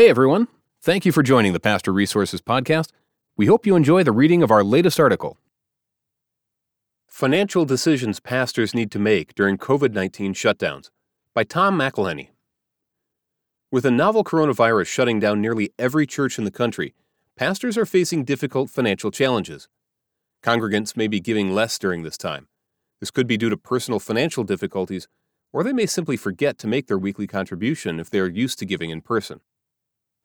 Hey everyone, thank you for joining the Pastor Resources Podcast. We hope you enjoy the reading of our latest article. Financial Decisions Pastors Need to Make During COVID 19 Shutdowns by Tom McElhenney. With a novel coronavirus shutting down nearly every church in the country, pastors are facing difficult financial challenges. Congregants may be giving less during this time. This could be due to personal financial difficulties, or they may simply forget to make their weekly contribution if they are used to giving in person.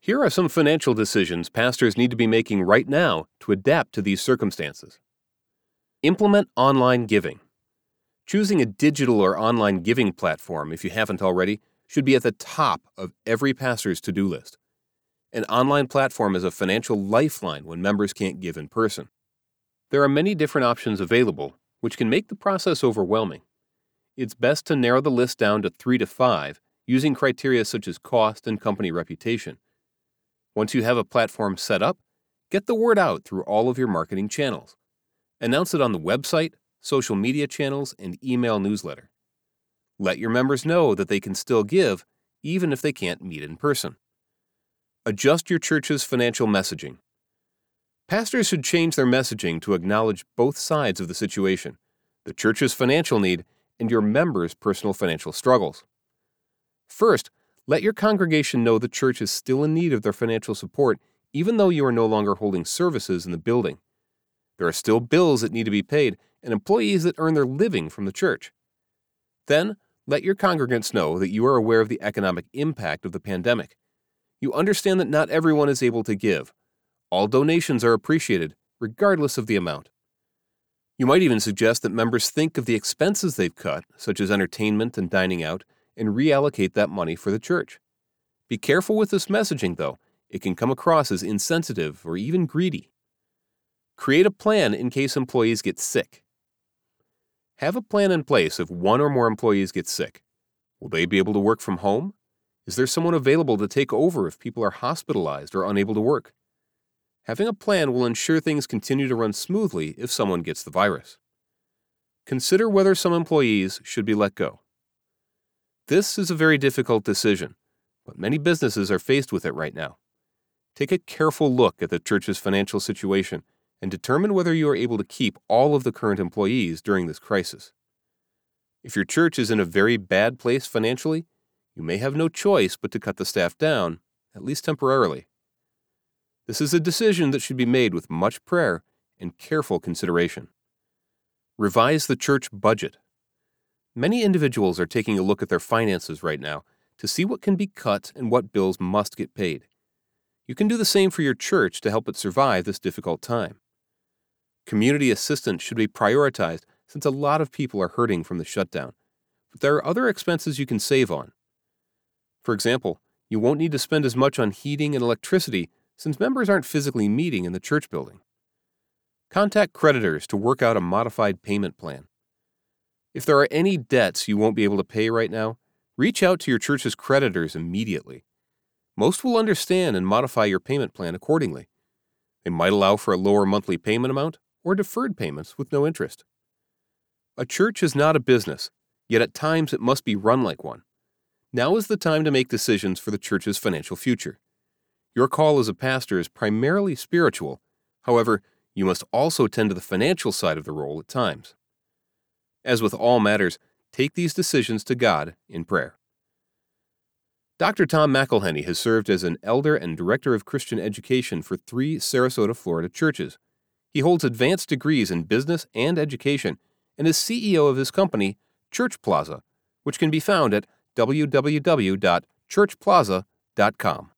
Here are some financial decisions pastors need to be making right now to adapt to these circumstances. Implement online giving. Choosing a digital or online giving platform, if you haven't already, should be at the top of every pastor's to do list. An online platform is a financial lifeline when members can't give in person. There are many different options available, which can make the process overwhelming. It's best to narrow the list down to three to five using criteria such as cost and company reputation. Once you have a platform set up, get the word out through all of your marketing channels. Announce it on the website, social media channels, and email newsletter. Let your members know that they can still give, even if they can't meet in person. Adjust your church's financial messaging. Pastors should change their messaging to acknowledge both sides of the situation the church's financial need and your members' personal financial struggles. First, let your congregation know the church is still in need of their financial support, even though you are no longer holding services in the building. There are still bills that need to be paid and employees that earn their living from the church. Then, let your congregants know that you are aware of the economic impact of the pandemic. You understand that not everyone is able to give. All donations are appreciated, regardless of the amount. You might even suggest that members think of the expenses they've cut, such as entertainment and dining out, and reallocate that money for the church. Be careful with this messaging, though. It can come across as insensitive or even greedy. Create a plan in case employees get sick. Have a plan in place if one or more employees get sick. Will they be able to work from home? Is there someone available to take over if people are hospitalized or unable to work? Having a plan will ensure things continue to run smoothly if someone gets the virus. Consider whether some employees should be let go. This is a very difficult decision, but many businesses are faced with it right now. Take a careful look at the church's financial situation and determine whether you are able to keep all of the current employees during this crisis. If your church is in a very bad place financially, you may have no choice but to cut the staff down, at least temporarily. This is a decision that should be made with much prayer and careful consideration. Revise the church budget. Many individuals are taking a look at their finances right now to see what can be cut and what bills must get paid. You can do the same for your church to help it survive this difficult time. Community assistance should be prioritized since a lot of people are hurting from the shutdown, but there are other expenses you can save on. For example, you won't need to spend as much on heating and electricity since members aren't physically meeting in the church building. Contact creditors to work out a modified payment plan. If there are any debts you won't be able to pay right now, reach out to your church's creditors immediately. Most will understand and modify your payment plan accordingly. They might allow for a lower monthly payment amount or deferred payments with no interest. A church is not a business, yet at times it must be run like one. Now is the time to make decisions for the church's financial future. Your call as a pastor is primarily spiritual, however, you must also tend to the financial side of the role at times. As with all matters, take these decisions to God in prayer. Dr. Tom McElhenney has served as an elder and director of Christian education for three Sarasota, Florida churches. He holds advanced degrees in business and education and is CEO of his company, Church Plaza, which can be found at www.churchplaza.com.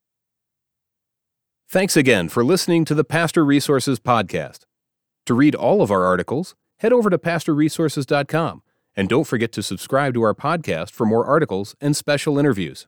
Thanks again for listening to the Pastor Resources Podcast. To read all of our articles, head over to pastorresources.com and don't forget to subscribe to our podcast for more articles and special interviews.